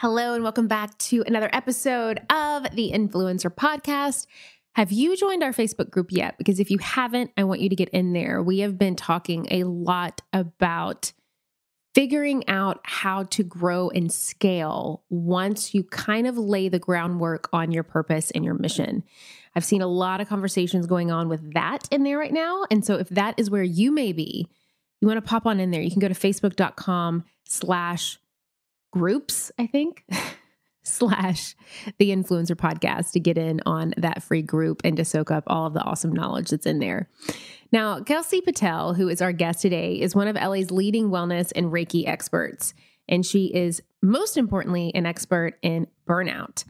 Hello, and welcome back to another episode of the Influencer Podcast. Have you joined our Facebook group yet? Because if you haven't, I want you to get in there. We have been talking a lot about figuring out how to grow and scale once you kind of lay the groundwork on your purpose and your mission. I've seen a lot of conversations going on with that in there right now. And so if that is where you may be, you want to pop on in there, you can go to facebook.com slash groups, I think, slash the influencer podcast to get in on that free group and to soak up all of the awesome knowledge that's in there. Now, Kelsey Patel, who is our guest today, is one of LA's leading wellness and Reiki experts. And she is most importantly an expert in burnout.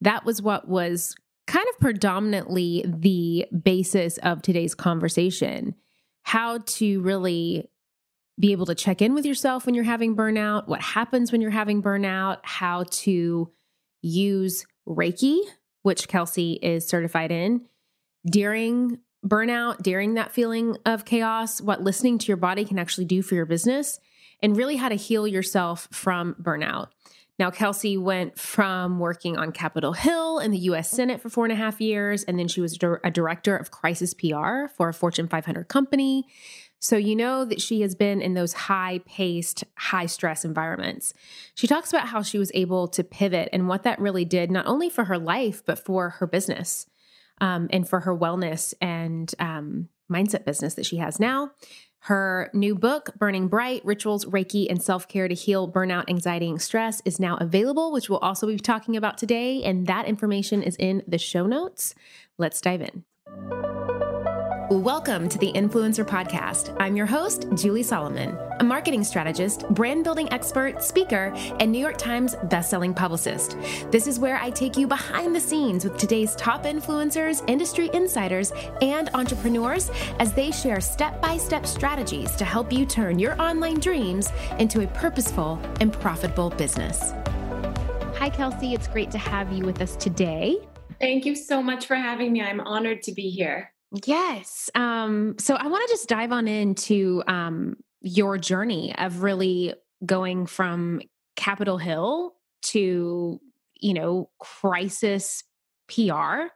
That was what was kind of predominantly the basis of today's conversation how to really be able to check in with yourself when you're having burnout, what happens when you're having burnout, how to use Reiki, which Kelsey is certified in, during burnout, during that feeling of chaos, what listening to your body can actually do for your business, and really how to heal yourself from burnout. Now, Kelsey went from working on Capitol Hill in the US Senate for four and a half years, and then she was a director of crisis PR for a Fortune 500 company. So you know that she has been in those high paced, high stress environments. She talks about how she was able to pivot and what that really did, not only for her life, but for her business um, and for her wellness and um, mindset business that she has now. Her new book, Burning Bright Rituals, Reiki, and Self Care to Heal Burnout, Anxiety, and Stress, is now available, which we'll also be talking about today. And that information is in the show notes. Let's dive in. Welcome to the Influencer Podcast. I'm your host, Julie Solomon, a marketing strategist, brand building expert, speaker, and New York Times bestselling publicist. This is where I take you behind the scenes with today's top influencers, industry insiders, and entrepreneurs as they share step by step strategies to help you turn your online dreams into a purposeful and profitable business. Hi, Kelsey. It's great to have you with us today. Thank you so much for having me. I'm honored to be here. Yes. Um, so I want to just dive on into um, your journey of really going from Capitol Hill to, you know, crisis PR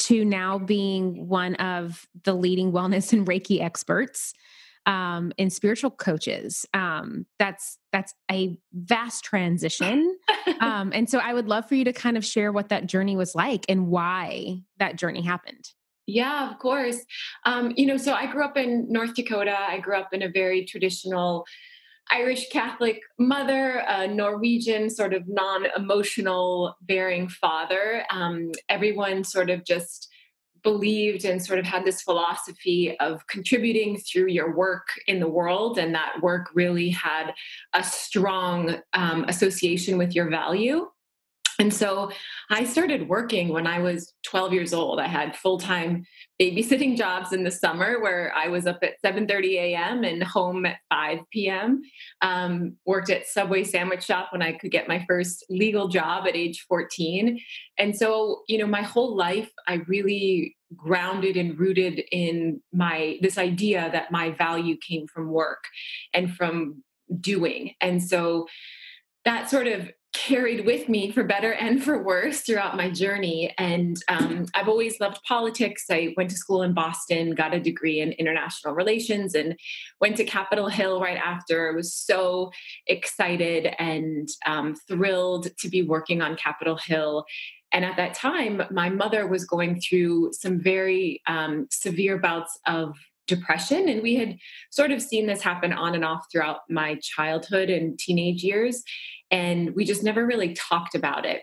to now being one of the leading wellness and Reiki experts um, and spiritual coaches. Um, that's that's a vast transition, um, and so I would love for you to kind of share what that journey was like and why that journey happened. Yeah, of course. Um, you know, so I grew up in North Dakota. I grew up in a very traditional Irish Catholic mother, a Norwegian sort of non emotional bearing father. Um, everyone sort of just believed and sort of had this philosophy of contributing through your work in the world. And that work really had a strong um, association with your value. And so I started working when I was 12 years old. I had full-time babysitting jobs in the summer where I was up at 7:30 a.m. and home at 5 p.m. Um, worked at Subway sandwich shop when I could get my first legal job at age 14. And so, you know, my whole life I really grounded and rooted in my this idea that my value came from work and from doing. And so that sort of carried with me for better and for worse throughout my journey. And um, I've always loved politics. I went to school in Boston, got a degree in international relations, and went to Capitol Hill right after. I was so excited and um, thrilled to be working on Capitol Hill. And at that time, my mother was going through some very um, severe bouts of depression. And we had sort of seen this happen on and off throughout my childhood and teenage years. And we just never really talked about it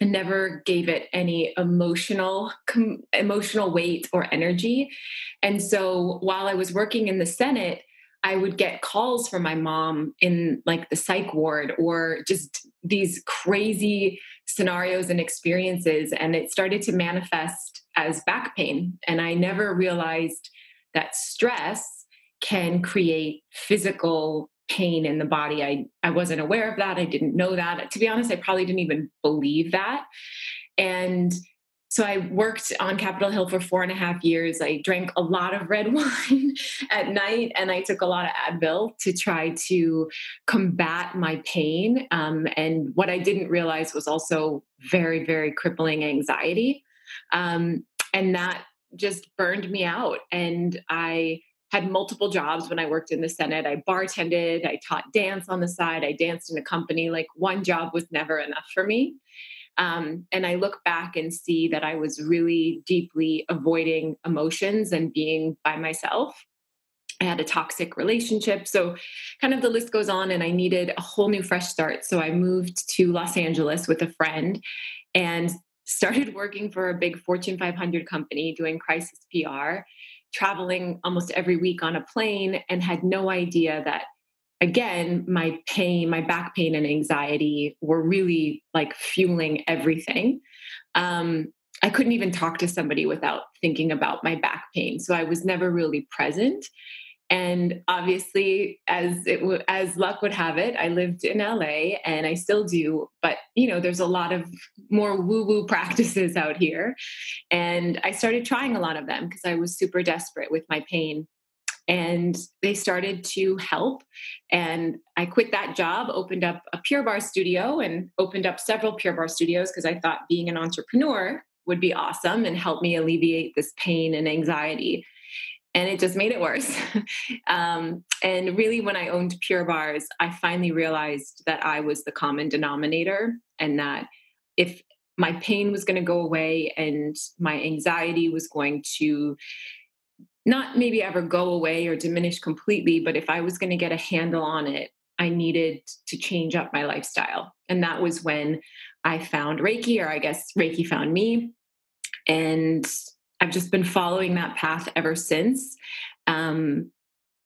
and never gave it any emotional com- emotional weight or energy. And so while I was working in the Senate, I would get calls from my mom in like the psych ward or just these crazy scenarios and experiences. And it started to manifest as back pain. And I never realized that stress can create physical pain in the body. I, I wasn't aware of that. I didn't know that. To be honest, I probably didn't even believe that. And so I worked on Capitol Hill for four and a half years. I drank a lot of red wine at night and I took a lot of Advil to try to combat my pain. Um, and what I didn't realize was also very, very crippling anxiety. Um, and that just burned me out. And I had multiple jobs when I worked in the Senate. I bartended, I taught dance on the side, I danced in a company. Like one job was never enough for me. Um, and I look back and see that I was really deeply avoiding emotions and being by myself. I had a toxic relationship. So, kind of the list goes on, and I needed a whole new fresh start. So, I moved to Los Angeles with a friend and started working for a big Fortune 500 company doing crisis PR, traveling almost every week on a plane, and had no idea that again, my pain, my back pain and anxiety were really like fueling everything. Um, I couldn't even talk to somebody without thinking about my back pain. So I was never really present. And obviously, as it w- as luck would have it, I lived in LA, and I still do. But you know, there's a lot of more woo woo practices out here, and I started trying a lot of them because I was super desperate with my pain. And they started to help. And i quit that job opened up a pure barre studio and opened up several pure barre studios because i thought being an entrepreneur would be awesome and help me alleviate this pain and anxiety and it just made it worse um, and really when i owned pure Barres, i finally realized that i was the common denominator and that if my pain was going to go away and my anxiety was going to not maybe ever go away or diminish completely, but if I was going to get a handle on it, I needed to change up my lifestyle. And that was when I found Reiki, or I guess Reiki found me. And I've just been following that path ever since. Um,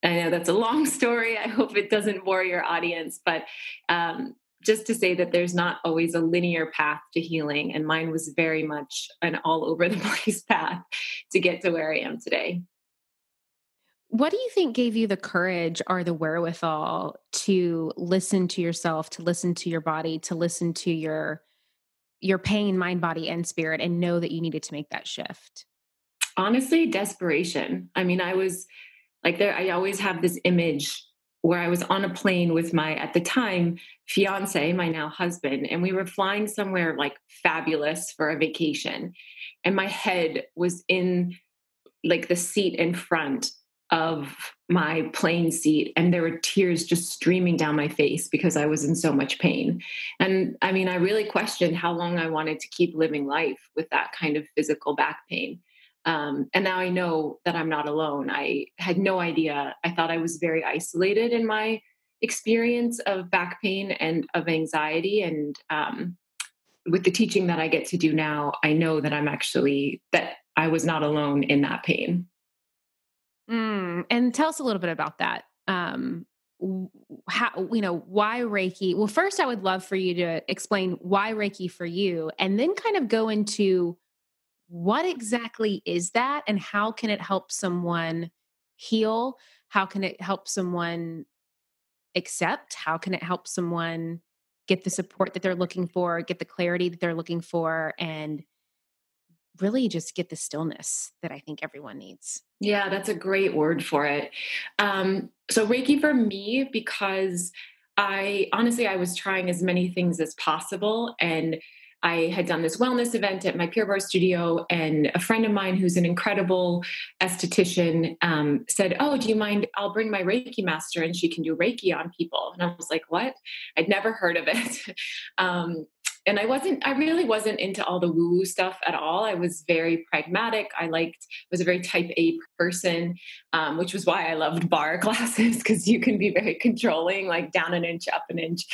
I know that's a long story. I hope it doesn't bore your audience, but um, just to say that there's not always a linear path to healing. And mine was very much an all over the place path to get to where I am today. What do you think gave you the courage or the wherewithal to listen to yourself, to listen to your body, to listen to your your pain, mind, body, and spirit, and know that you needed to make that shift? Honestly, desperation. I mean, I was like there, I always have this image where I was on a plane with my, at the time, fiance, my now husband, and we were flying somewhere like fabulous for a vacation. And my head was in like the seat in front of my plane seat and there were tears just streaming down my face because I was in so much pain. And I mean, I really questioned how long I wanted to keep living life with that kind of physical back pain. Um, and now I know that I'm not alone. I had no idea. I thought I was very isolated in my experience of back pain and of anxiety. And um, with the teaching that I get to do now, I know that I'm actually, that I was not alone in that pain. Mm, and tell us a little bit about that. Um, how you know why Reiki? Well, first, I would love for you to explain why Reiki for you, and then kind of go into what exactly is that, and how can it help someone heal? How can it help someone accept? How can it help someone get the support that they're looking for, get the clarity that they're looking for, and really just get the stillness that I think everyone needs. Yeah, that's a great word for it. Um, so, Reiki for me, because I honestly, I was trying as many things as possible. And I had done this wellness event at my Pure Barre studio, and a friend of mine who's an incredible esthetician um, said, Oh, do you mind? I'll bring my Reiki master and she can do Reiki on people. And I was like, What? I'd never heard of it. um, and I wasn't, I really wasn't into all the woo woo stuff at all. I was very pragmatic. I liked, was a very type A person, um, which was why I loved barre classes because you can be very controlling, like down an inch, up an inch.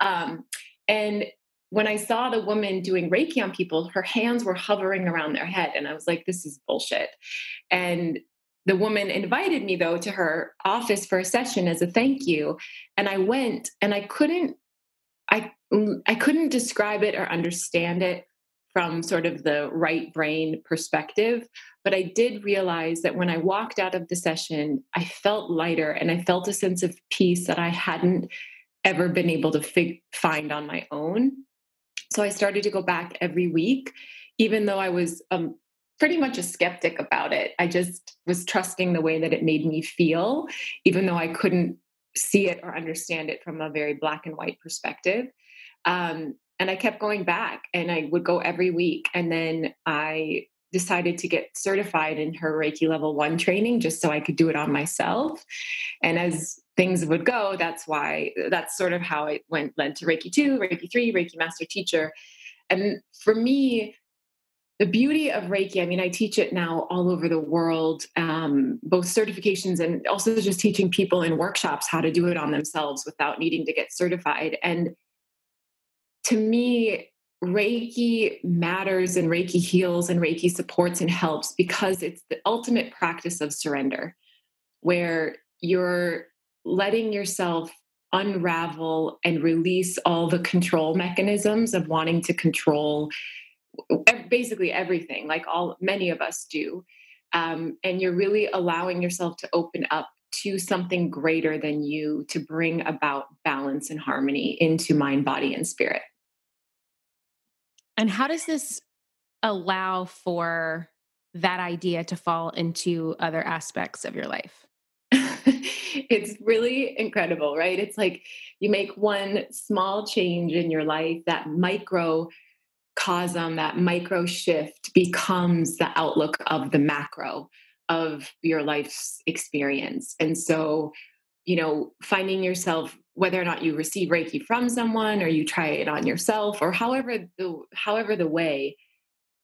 Um, and when I saw the woman doing Reiki on people, her hands were hovering around their head. And I was like, this is bullshit. And the woman invited me, though, to her office for a session as a thank you. And I went and I couldn't I mm, I couldn't describe it or understand it from sort of the right brain perspective, but I did realize that when I walked out of the session, I felt lighter and I felt a sense of peace that I hadn't ever been able to fig- find on my own. So I started to go back every week, even though I was um, pretty much a skeptic about it, I just was trusting the way that it made me feel, even though I couldn't see it or understand it from a very black and white perspective. Um, and I kept going back and I would go every week. And then I decided to get certified in her Reiki level one training just so I could do it on myself. And as things would go, that's why that's sort of how it went led to Reiki 2, Reiki 3, Reiki Master Teacher. And for me, the beauty of Reiki, I mean, I teach it now all over the world, um, both certifications and also just teaching people in workshops how to do it on themselves without needing to get certified. And to me, Reiki matters and Reiki heals and Reiki supports and helps because it's the ultimate practice of surrender, where you're letting yourself unravel and release all the control mechanisms of wanting to control basically everything, like all many of us do. Um, and you're really allowing yourself to open up to something greater than you to bring about balance and harmony into mind, body, and spirit. And how does this allow for that idea to fall into other aspects of your life? it's really incredible, right? It's like you make one small change in your life, that micro cosm, that micro shift becomes the outlook of the macro of your life's experience. And so, you know, finding yourself whether or not you receive reiki from someone or you try it on yourself or however the however the way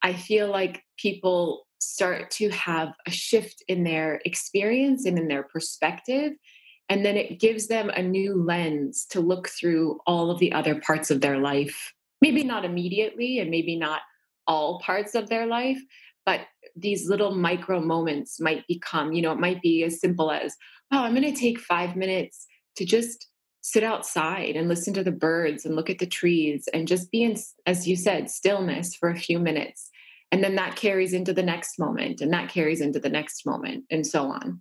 i feel like people start to have a shift in their experience and in their perspective. And then it gives them a new lens to look through all of the other parts of their life. Maybe not immediately and maybe not all parts of their life but these little micro moments might become you know it might be as simple as oh i'm going to take 5 minutes to just sit outside and listen to the birds and look at the trees and just be in as you said stillness for a few minutes. And then that carries into the next moment and that carries into the next moment and so on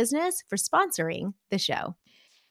Business for sponsoring the show.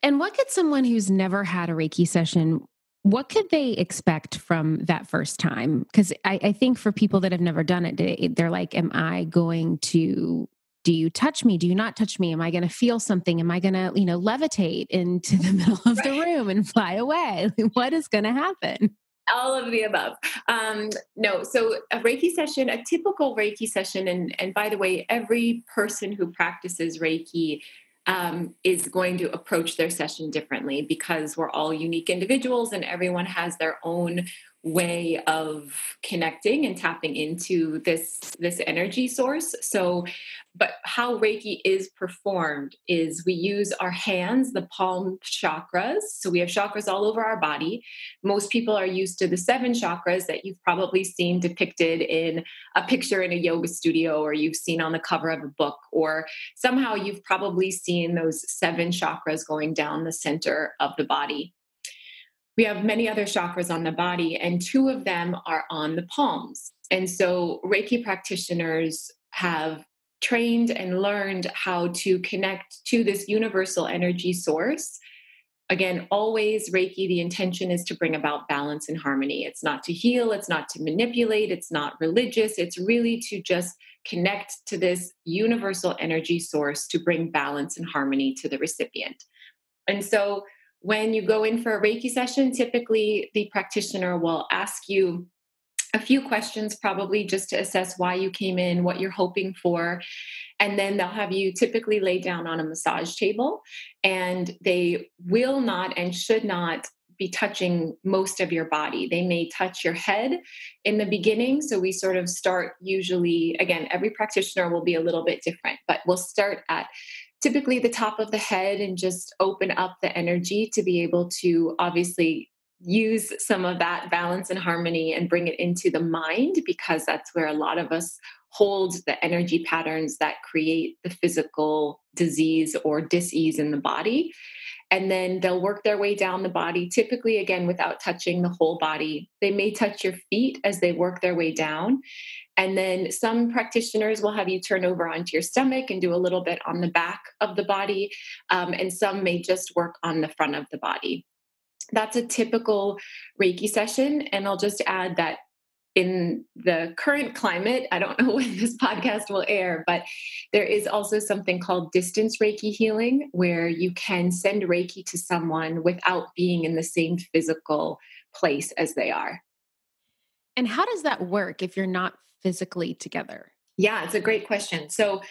And what could someone who's never had a Reiki session what could they expect from that first time? Because I, I, think for people that have never done it, they're like, Am I going to do you touch me? Do you not touch me? Am I going to feel something? Am I going to, you know, levitate into the middle of the room and fly away? what is going to happen? All of the above. Um, no so a reiki session a typical reiki session and and by the way every person who practices reiki um, is going to approach their session differently because we're all unique individuals and everyone has their own way of connecting and tapping into this this energy source. So but how reiki is performed is we use our hands the palm chakras. So we have chakras all over our body. Most people are used to the seven chakras that you've probably seen depicted in a picture in a yoga studio or you've seen on the cover of a book or somehow you've probably seen those seven chakras going down the center of the body we have many other chakras on the body, and two of them are on the palms. And so, Reiki practitioners have trained and learned how to connect to this universal energy source again, always Reiki, the intention is to bring about balance and harmony. It's not to heal, it's not to manipulate, it's not religious. It's really to just connect to this universal energy source to bring balance and harmony to the recipient. And so when you go in for a Reiki session, typically the practitioner will ask you a few questions, probably just to assess why you came in, what you're hoping for. And then they'll have you typically lay down on a massage table, and they will not and should not be touching most of your body. They may touch your head in the beginning. So we sort of start usually, again, every practitioner will be a little bit different, but we'll start at typically the top of the head and just open up the energy to be able to obviously use some of that balance and harmony and bring it into the mind because that's where a lot of us hold the energy patterns that create the physical disease or disease in the body and then they'll work their way down the body, typically, again, without touching the whole body. They may touch your feet as they work their way down. And then some practitioners will have you turn over onto your stomach and do a little bit on the back of the body. Um, and some may just work on the front of the body. That's a typical Reiki session. And I'll just add that in the current climate, I don't know when this podcast will air, but there is also something called distance Reiki healing, where you can send Reiki to someone without being in the same physical place as they are. And how does that work if you're not physically together? Yeah, it's a great question. So,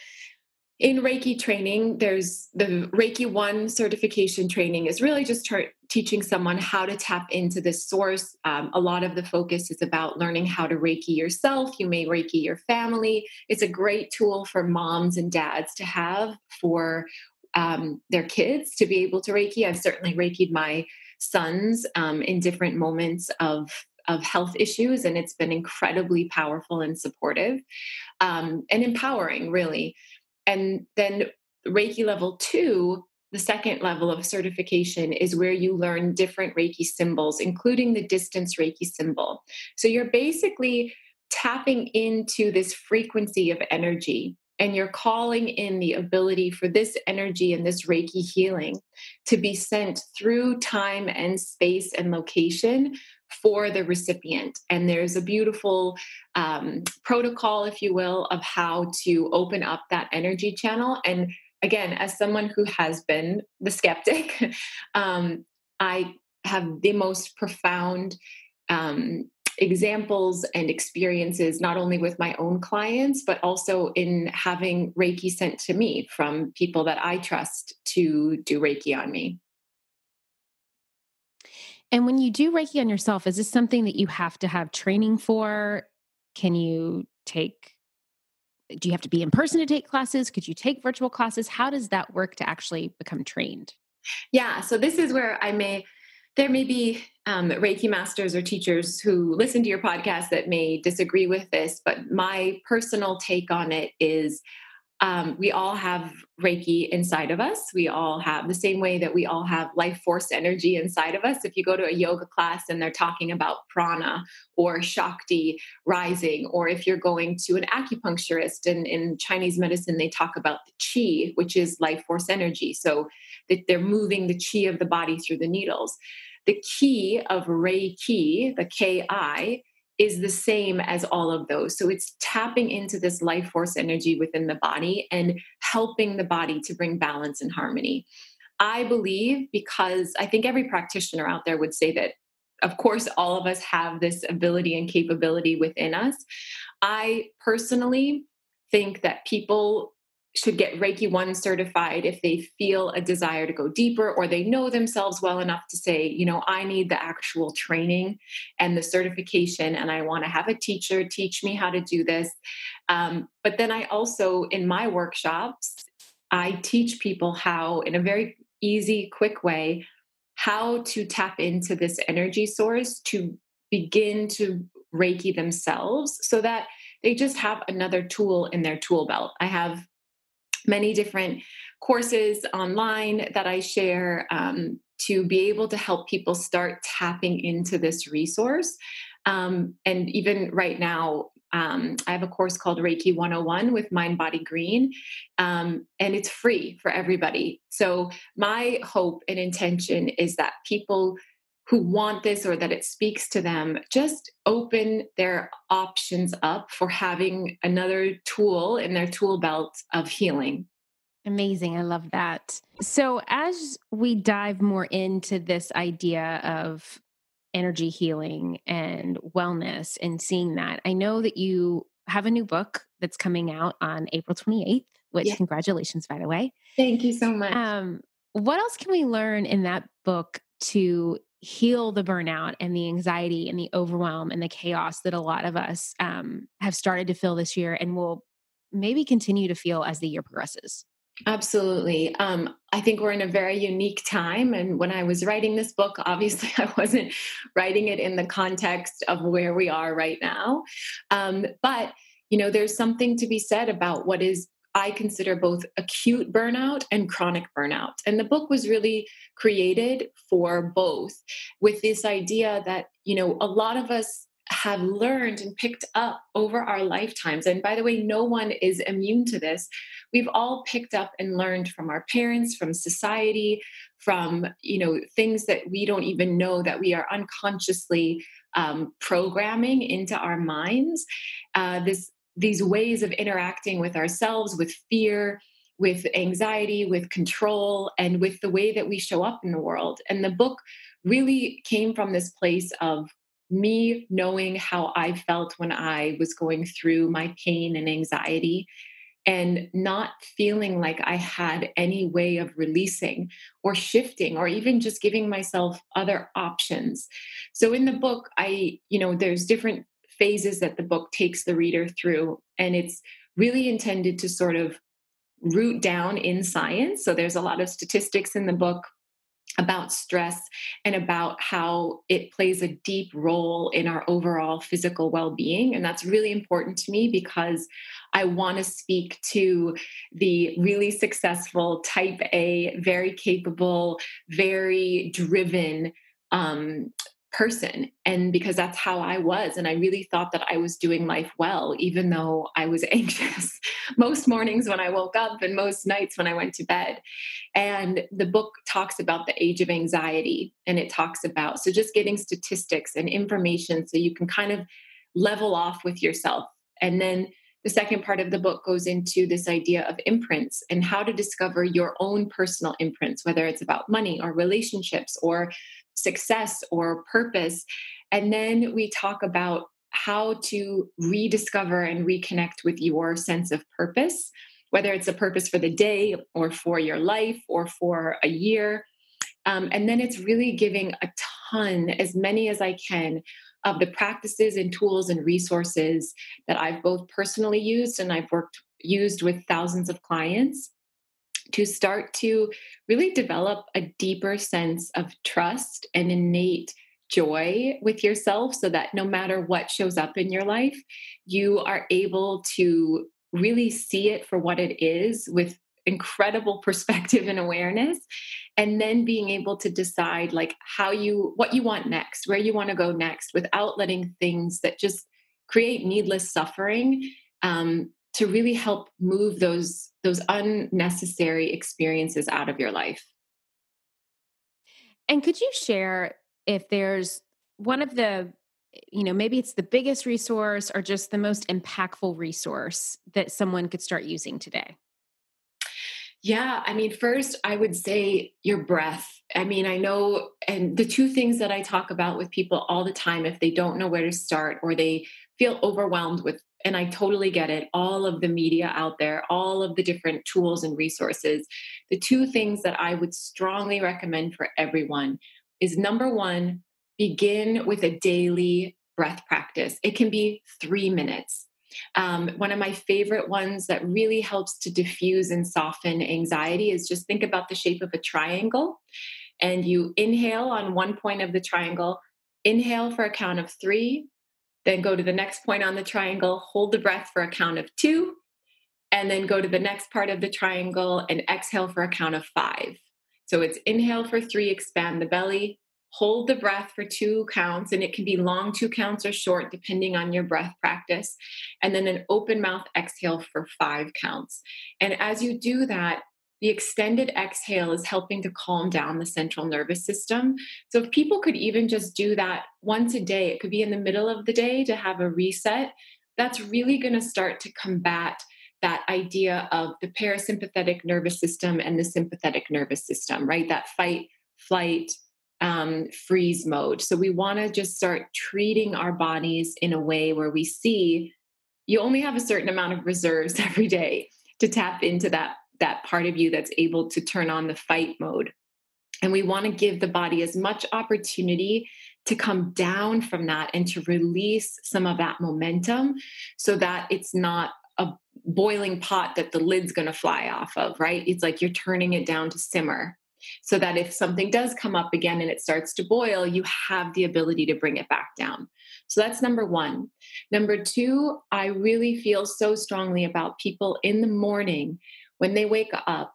in Reiki training, there's the Reiki 1 certification training is really just tra- teaching someone how to tap into this source. Um, a lot of the focus is about learning how to Reiki yourself. You may Reiki your family. It's a great tool for moms and dads to have for um, their kids to be able to Reiki. I've certainly Reikied my sons um, in different moments of of health issues, and it's been incredibly powerful and supportive um, and empowering, really. And then Reiki level two, the second level of certification, is where you learn different Reiki symbols, including the distance Reiki symbol. So you're basically tapping into this frequency of energy and you're calling in the ability for this energy and this Reiki healing to be sent through time and space and location for the recipient. And there's a beautiful um, protocol, if you will, of how to open up that energy channel. And again, as someone who has been the skeptic, um, I have the most profound um, examples and experiences, not only with my own clients, but also in having Reiki sent to me from people that I trust to do Reiki on me. And when you do Reiki on yourself, is this something that you have to have training for? Can you take, do you have to be in person to take classes? Could you take virtual classes? How does that work to actually become trained? Yeah, so this is where I may, there may be um, Reiki masters or teachers who listen to your podcast that may disagree with this, but my personal take on it is um, we all have Reiki inside of us. We all have the same way that we all have life force energy inside of us. If you go to a yoga class and they're talking about prana or Shakti rising, or if you're going to an acupuncturist and in Chinese medicine, they talk about the chi, which is life force energy. So that they're moving the chi of the body through the needles. The key of Reiki, the Ki, is the same as all of those. So it's tapping into this life force energy within the body and helping the body to bring balance and harmony. I believe because I think every practitioner out there would say that, of course, all of us have this ability and capability within us. I personally think that people should get Reiki 1 certified if they feel a desire to go deeper or they know themselves well enough to say, you know, I need the actual training and the certification, and I want to have a teacher teach me how to do this. Um, but then I also, in my workshops, I teach people how, in a very easy, quick way, how to tap into this energy source to begin to Reiki themselves so that they just have another tool in their tool belt. I have many different courses online that I share um, to be able to help people start tapping into this resource. Um, and even right now, Um, I have a course called Reiki 101 with Mind Body Green, um, and it's free for everybody. So, my hope and intention is that people who want this or that it speaks to them just open their options up for having another tool in their tool belt of healing. Amazing. I love that. So, as we dive more into this idea of energy healing and wellness and seeing that, I know that you have a new book that's coming out on April 28th, which, yeah. congratulations, by the way. Thank you so much. Um, what else can we learn in that book to heal the burnout and the anxiety and the overwhelm and the chaos that a lot of us um, have started to feel this year and will maybe continue to feel as the year progresses? Absolutely. Um, I think we're in a very unique time. And when I was writing this book, obviously I wasn't writing it in the context of where we are right now. Um, but, you know, there's something to be said about what is I consider both acute burnout and chronic burnout. And the book was really created for both with this idea that, you know, a lot of us have learned and picked up over our lifetimes. And by the way, no one is immune to this. We've all picked up and learned from our parents, from society, from you know things that we don't even know that we are unconsciously um, programming into our minds. Uh, this these ways of interacting with ourselves, with fear, with anxiety, with control, and with the way that we show up in the world. And the book really came from this place of me knowing how I felt when I was going through my pain and anxiety and not feeling like I had any way of releasing or shifting or even just giving myself other options. So in the book, I, you know, there's different phases that the book takes the reader through. And it's really intended to sort of root down in science. So there's a lot of statistics in the book about stress and about how it plays a deep role in our overall physical well being. And that's really important to me because I want to speak to the really successful type A, very capable, very driven um, person and because that's how I was and I really thought that I was doing life well even though I was anxious most mornings when I woke up and most nights when I went to bed. And the book talks about the age of anxiety and it talks about so just getting statistics and information so you can kind of level off with yourself. And then the second part of the book goes into this idea of imprints and how to discover your own personal imprints, whether it's about money or relationships or success or purpose. And then we talk about how to rediscover and reconnect with your sense of purpose, whether it's a purpose for the day or for your life or for a year. Um, and then it's really giving a ton, as many as I can, of the practices and tools and resources that I've both personally used and I've worked used with thousands of clients to start to really develop a deeper sense of trust and innate joy with yourself so that no matter what shows up in your life, you are able to really see it for what it is with incredible perspective and awareness and then being able to decide like how you what you want next where you want to go next without letting things that just create needless suffering um, to really help move those those unnecessary experiences out of your life. And could you share if there's one of the you know maybe it's the biggest resource or just the most impactful resource that someone could start using today yeah, I mean, first, I would say your breath. I mean, I know, and the two things that I talk about with people all the time, if they don't know where to start or they feel overwhelmed with and I totally get it, all of the media out there, all of the different tools and resources. The two things that I would strongly recommend for everyone is number one, begin with a daily breath practice. It can be three minutes. Um, one of my favorite ones that really helps to diffuse and soften anxiety is just think about the shape of a triangle and you inhale on one point of the triangle, inhale for a count of three, then go to the next point on the triangle, hold the breath for a count of two, and then go to the next part of the triangle and exhale for a count of five. So it's inhale for three, expand the belly, hold the breath for two counts, and it can be long two counts or short, depending on your breath practice. And then an open mouth exhale for five counts. And as you do that, the extended exhale is helping to calm down the central nervous system. So, if people could even just do that once a day, it could be in the middle of the day to have a reset, that's really going to start to combat that idea of the parasympathetic nervous system and the sympathetic nervous system, right? That fight, flight, um, freeze mode. So we want to just start treating our bodies in a way where we see you only have a certain amount of reserves every day to tap into that that part of you that's able to turn on the fight mode. And we want to give the body as much opportunity to come down from that and to release some of that momentum so that it's not a boiling pot that the lid's going to fly off of, right? It's like you're turning it down to simmer so that if something does come up again and it starts to boil, you have the ability to bring it back down. So that's number one. Number two, I really feel so strongly about people in the morning when they wake up.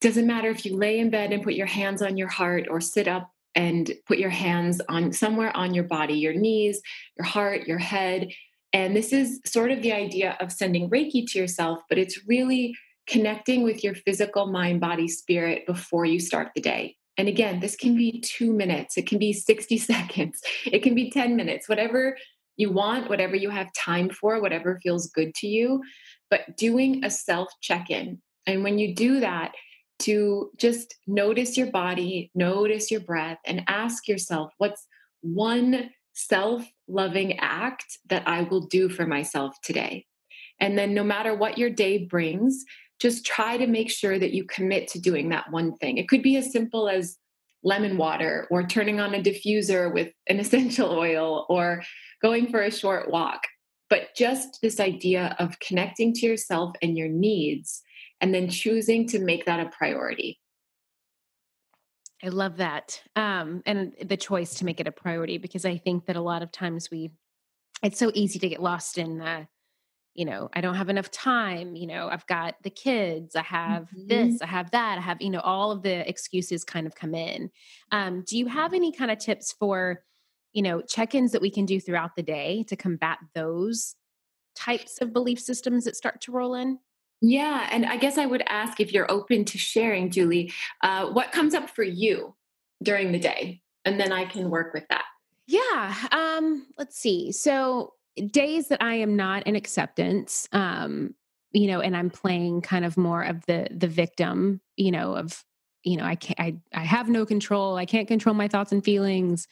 Doesn't matter if you lay in bed and put your hands on your heart or sit up and put your hands on somewhere on your body, your knees, your heart, your head. And this is sort of the idea of sending Reiki to yourself, but it's really connecting with your physical mind, body, spirit before you start the day. And again, this can be two minutes, it can be 60 seconds, it can be 10 minutes, whatever you want, whatever you have time for, whatever feels good to you. But doing a self check in. And when you do that, to just notice your body, notice your breath, and ask yourself, what's one self loving act that I will do for myself today? And then, no matter what your day brings, just try to make sure that you commit to doing that one thing. It could be as simple as lemon water or turning on a diffuser with an essential oil or going for a short walk. But just this idea of connecting to yourself and your needs and then choosing to make that a priority. I love that. Um, and the choice to make it a priority because I think that a lot of times we, it's so easy to get lost in the, you know, I don't have enough time. You know, I've got the kids, I have mm-hmm. this, I have that, I have, you know, all of the excuses kind of come in. Um, do you have any kind of tips for, you know, check ins that we can do throughout the day to combat those types of belief systems that start to roll in? Yeah. And I guess I would ask if you're open to sharing, Julie, uh, what comes up for you during the day? And then I can work with that. Yeah. Um, let's see. So, days that I am not in acceptance, um, you know, and I'm playing kind of more of the the victim, you know, of you know, I can't, I, I have no control. I can't control my thoughts and feelings.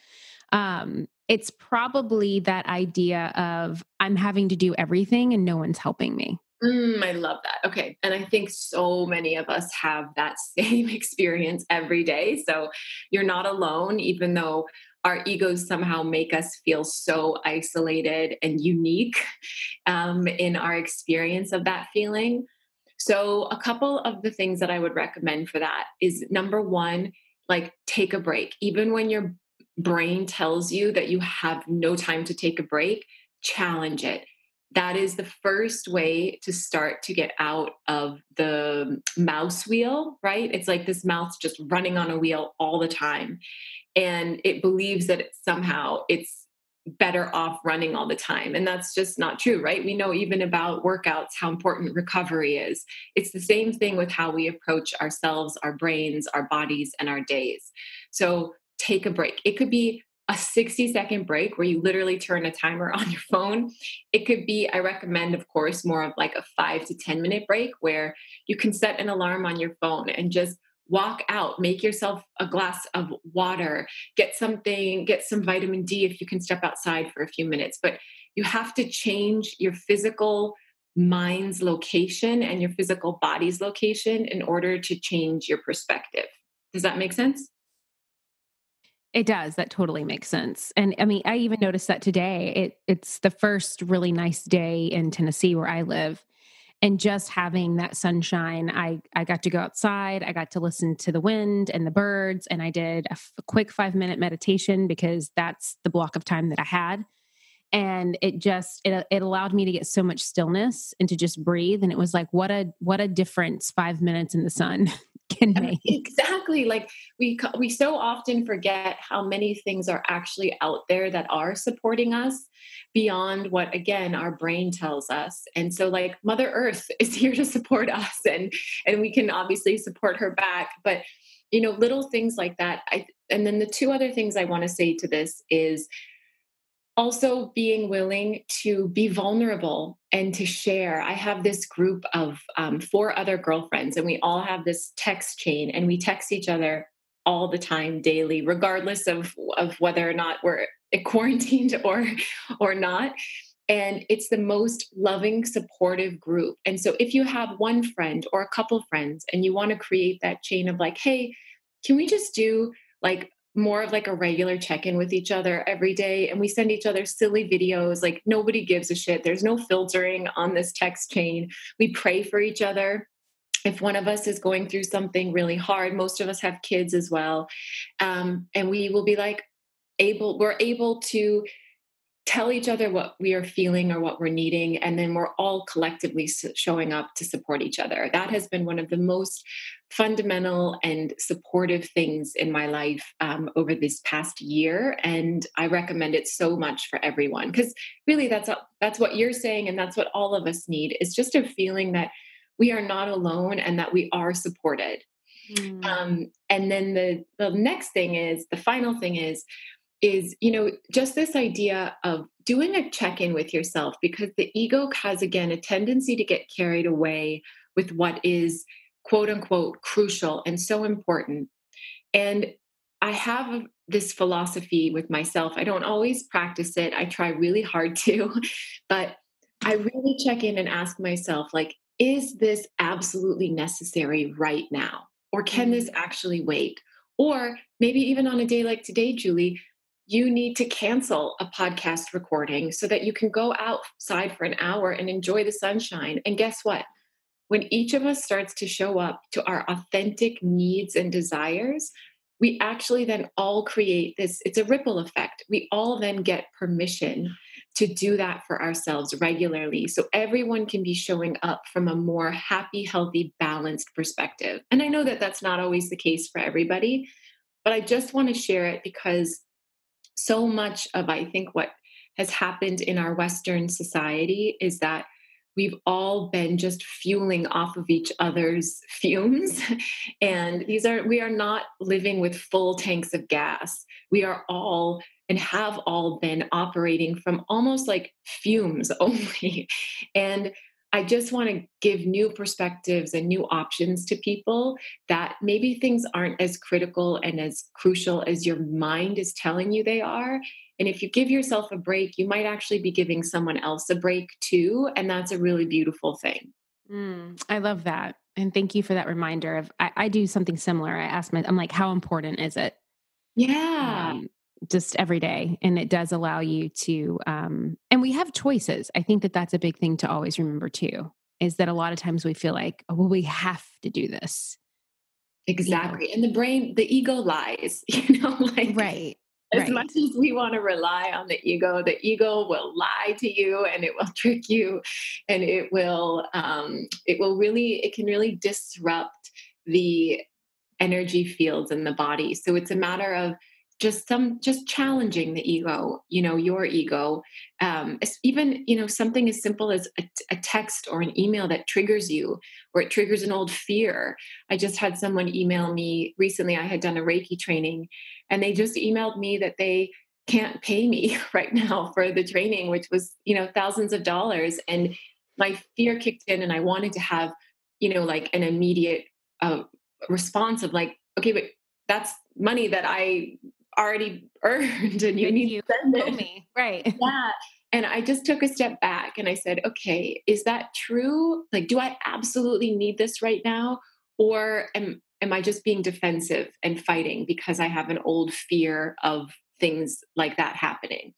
Um, it's probably that idea of I'm having to do everything and no one's helping me. Mm, I love that. Okay. And I think so many of us have that same experience every day. So you're not alone, even though our egos somehow make us feel so isolated and unique um, in our experience of that feeling. So, a couple of the things that I would recommend for that is number one, like take a break. Even when your brain tells you that you have no time to take a break, challenge it. That is the first way to start to get out of the mouse wheel, right? It's like this mouse just running on a wheel all the time and it believes that it, somehow it's better off running all the time. And that's just not true, right? We know even about workouts how important recovery is. It's the same thing with how we approach ourselves, our brains, our bodies, and our days. So take a break. It could be a 60 second break where you literally turn a timer on your phone. It could be, I recommend, of course, more of like a five to 10 minute break where you can set an alarm on your phone and just walk out make yourself a glass of water get something get some vitamin d if you can step outside for a few minutes. But you have to change your physical mind's location and your physical body's location in order to change your perspective. Does that make sense it does. That totally makes sense. And i mean i even noticed that today it it's the first really nice day in tennessee where i live. And just having that sunshine i i got to go outside. I got to listen to the wind and the birds and i did a, f- a quick 5 minute meditation because that's the block of time that i had and it just it, it allowed me to get so much stillness and to just breathe and it was like what a what a difference 5 minutes in the sun can make. exactly like we we so often forget how many things are actually out there that are supporting us beyond what again our brain tells us and so like mother earth is here to support us and and we can obviously support her back but you know little things like that i and then the two other things i want to say to this is also being willing to be vulnerable and to share. I have this group of um, four other girlfriends, and we all have this text chain, and we text each other all the time, daily, regardless of of whether or not we're quarantined or or not. And it's the most loving, supportive group. And so, if you have one friend or a couple friends, and you want to create that chain of like, hey, can we just do like more of like a regular check-in with each other every day and we send each other silly videos like nobody gives a shit there's no filtering on this text chain. We pray for each other. If one of us is going through something really hard most of us have kids as well um, and we will be like able we're able to tell each other what we are feeling or what we're needing and then we're all collectively showing up to support each other. That has been one of the most fundamental and supportive things in my life um, over this past year and i recommend it so much for everyone. Because really that's a, that's what you're saying and that's what all of us need is just a feeling that we are not alone and that we are supported. Mm. um, and then the the next thing is the final thing is is you know just this idea of doing a check-in with yourself because the ego has again a tendency to get carried away with what is quote unquote crucial and so important. And i have this philosophy with myself. I don't always practice it. I try really hard to but i really check in and ask myself like is this absolutely necessary right now? Or can this mm. actually wait? Or maybe even on a day like today julie you need to cancel a podcast recording so that you can go outside for an hour and enjoy the sunshine. And guess what? When each of us starts to show up to our authentic needs and desires, we actually then all create this it's a ripple effect. We all then get permission to do that for ourselves regularly. So everyone can be showing up from a more happy, healthy, balanced perspective. And I know that that's not always the case for everybody, but I just want to share it because so much of, I think, what has happened in our Western society is that we've all been just fueling off of each other's fumes. And these are we are not living with full tanks of gas. We are all and have all been operating from almost like fumes only. And I just want to give new perspectives and new options to people that maybe things aren't as critical and as crucial as your mind is telling you they are. And if you give yourself a break, you might actually be giving someone else a break too. And that's a really beautiful thing. Mm, I love that. And thank you for that reminder of I, I, do something similar. I ask my I'm like, how important is it? Yeah. Um, just every day and it does allow you to um and we have choices i think that that's a big thing to always remember too is that a lot of times we feel like oh well we have to do this exactly you know? and the brain the ego lies you know like right as right. much as we want to rely on the ego the ego will lie to you and it will trick you and it will um it will really it can really disrupt the energy fields in the body so it's a matter of just some just challenging the ego you know your ego. Um, even you know something as simple as a, a, text or an email that triggers you or it triggers an old fear. I just had someone email me recently i had done a reiki training and they just emailed me that they can't pay me right now for the training which was you know thousands of dollars. And my fear kicked in and i wanted to have you know like an immediate uh, response of like okay but that's money that I already earned and you need you to spend it. Me. Right. Yeah. And I just took a step back and I said, okay, is that true? Like, do I absolutely need this right now? Or am, am I just being defensive and fighting because I have an old fear of things like that happening?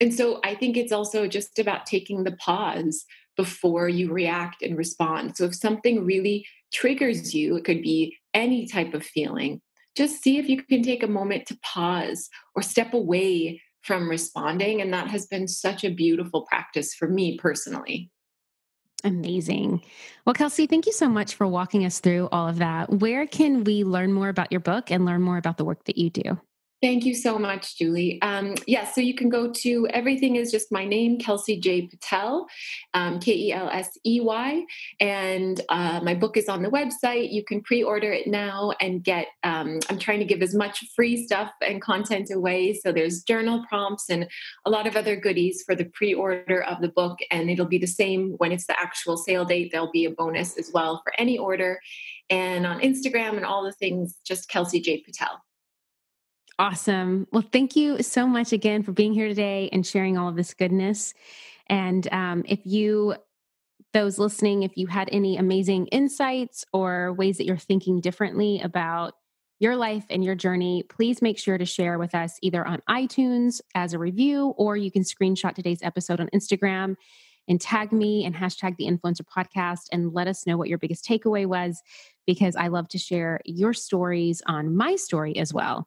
And so I think it's also just about taking the pause before you react and respond. So if something really triggers you, it could be any type of feeling, just see if you can take a moment to pause or step away from responding. And that has been such a beautiful practice for me personally. Amazing. Well, Kelsey, thank you so much for walking us through all of that. Where can we learn more about your book and learn more about the work that you do? Thank you so much, Julie. Um, yes, yeah, so you can go to everything is just my name, Kelsey J. Patel, um, K E L S E Y. And uh, my book is on the website. You can pre order it now and get, um, I'm trying to give as much free stuff and content away. So there's journal prompts and a lot of other goodies for the pre order of the book. And it'll be the same when it's the actual sale date. There'll be a bonus as well for any order. And on Instagram and all the things, just Kelsey J. Patel. Awesome. Well, thank you so much again for being here today and sharing all of this goodness. And um, if you, those listening, if you had any amazing insights or ways that you're thinking differently about your life and your journey, please make sure to share with us either on iTunes as a review or you can screenshot today's episode on Instagram and tag me and hashtag the influencer podcast and let us know what your biggest takeaway was because I love to share your stories on my story as well